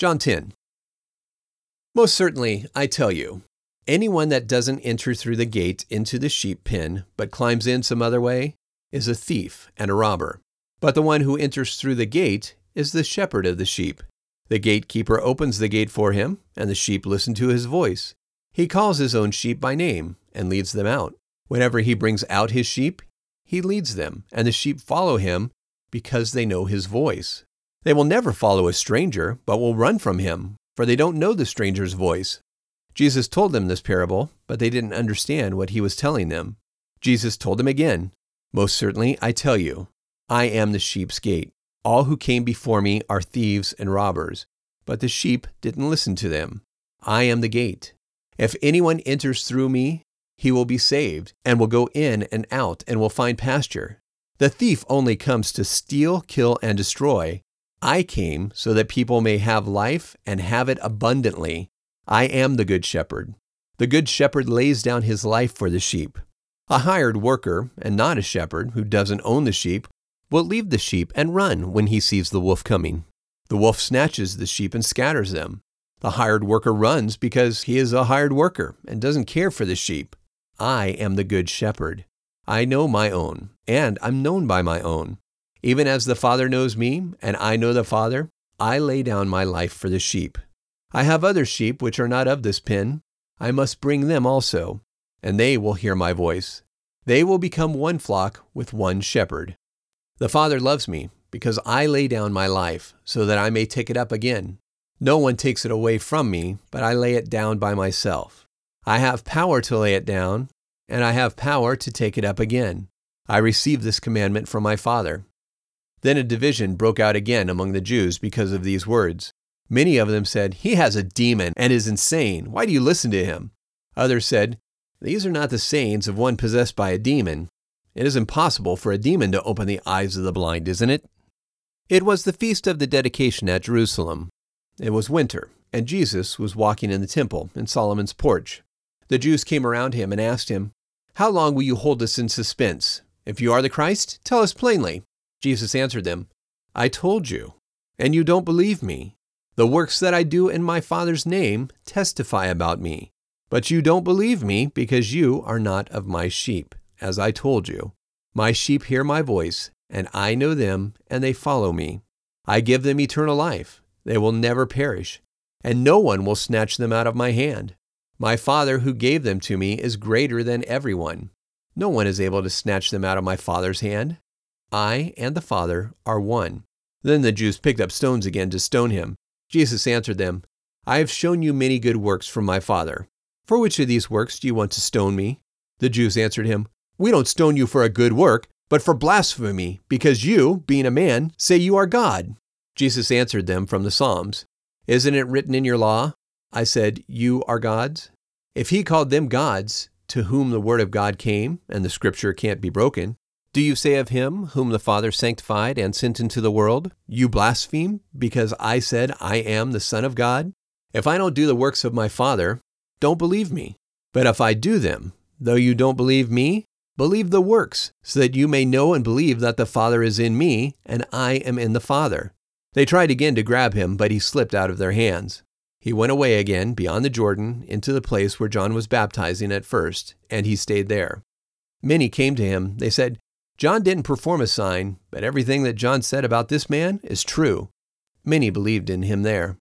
John 10. Most certainly, I tell you, anyone that doesn't enter through the gate into the sheep pen, but climbs in some other way, is a thief and a robber. But the one who enters through the gate is the shepherd of the sheep. The gatekeeper opens the gate for him, and the sheep listen to his voice. He calls his own sheep by name and leads them out. Whenever he brings out his sheep, he leads them, and the sheep follow him because they know his voice. They will never follow a stranger, but will run from him, for they don't know the stranger's voice. Jesus told them this parable, but they didn't understand what he was telling them. Jesus told them again, Most certainly, I tell you, I am the sheep's gate. All who came before me are thieves and robbers, but the sheep didn't listen to them. I am the gate. If anyone enters through me, he will be saved, and will go in and out, and will find pasture. The thief only comes to steal, kill, and destroy. I came so that people may have life and have it abundantly. I am the good shepherd. The good shepherd lays down his life for the sheep. A hired worker, and not a shepherd, who doesn't own the sheep, will leave the sheep and run when he sees the wolf coming. The wolf snatches the sheep and scatters them. The hired worker runs because he is a hired worker and doesn't care for the sheep. I am the good shepherd. I know my own, and I'm known by my own. Even as the Father knows me, and I know the Father, I lay down my life for the sheep. I have other sheep which are not of this pen. I must bring them also, and they will hear my voice. They will become one flock with one shepherd. The Father loves me, because I lay down my life, so that I may take it up again. No one takes it away from me, but I lay it down by myself. I have power to lay it down, and I have power to take it up again. I received this commandment from my Father. Then a division broke out again among the Jews because of these words. Many of them said, He has a demon and is insane. Why do you listen to him? Others said, These are not the sayings of one possessed by a demon. It is impossible for a demon to open the eyes of the blind, isn't it? It was the feast of the dedication at Jerusalem. It was winter, and Jesus was walking in the temple in Solomon's porch. The Jews came around him and asked him, How long will you hold us in suspense? If you are the Christ, tell us plainly. Jesus answered them, I told you, and you don't believe me. The works that I do in my Father's name testify about me. But you don't believe me because you are not of my sheep, as I told you. My sheep hear my voice, and I know them, and they follow me. I give them eternal life. They will never perish, and no one will snatch them out of my hand. My Father who gave them to me is greater than everyone. No one is able to snatch them out of my Father's hand. I and the Father are one. Then the Jews picked up stones again to stone him. Jesus answered them, I have shown you many good works from my Father. For which of these works do you want to stone me? The Jews answered him, We don't stone you for a good work, but for blasphemy, because you, being a man, say you are God. Jesus answered them from the Psalms, Isn't it written in your law? I said, You are gods? If he called them gods, to whom the word of God came, and the scripture can't be broken, do you say of him whom the Father sanctified and sent into the world, You blaspheme, because I said, I am the Son of God? If I don't do the works of my Father, don't believe me. But if I do them, though you don't believe me, believe the works, so that you may know and believe that the Father is in me, and I am in the Father. They tried again to grab him, but he slipped out of their hands. He went away again beyond the Jordan into the place where John was baptizing at first, and he stayed there. Many came to him. They said, John didn't perform a sign, but everything that John said about this man is true. Many believed in him there.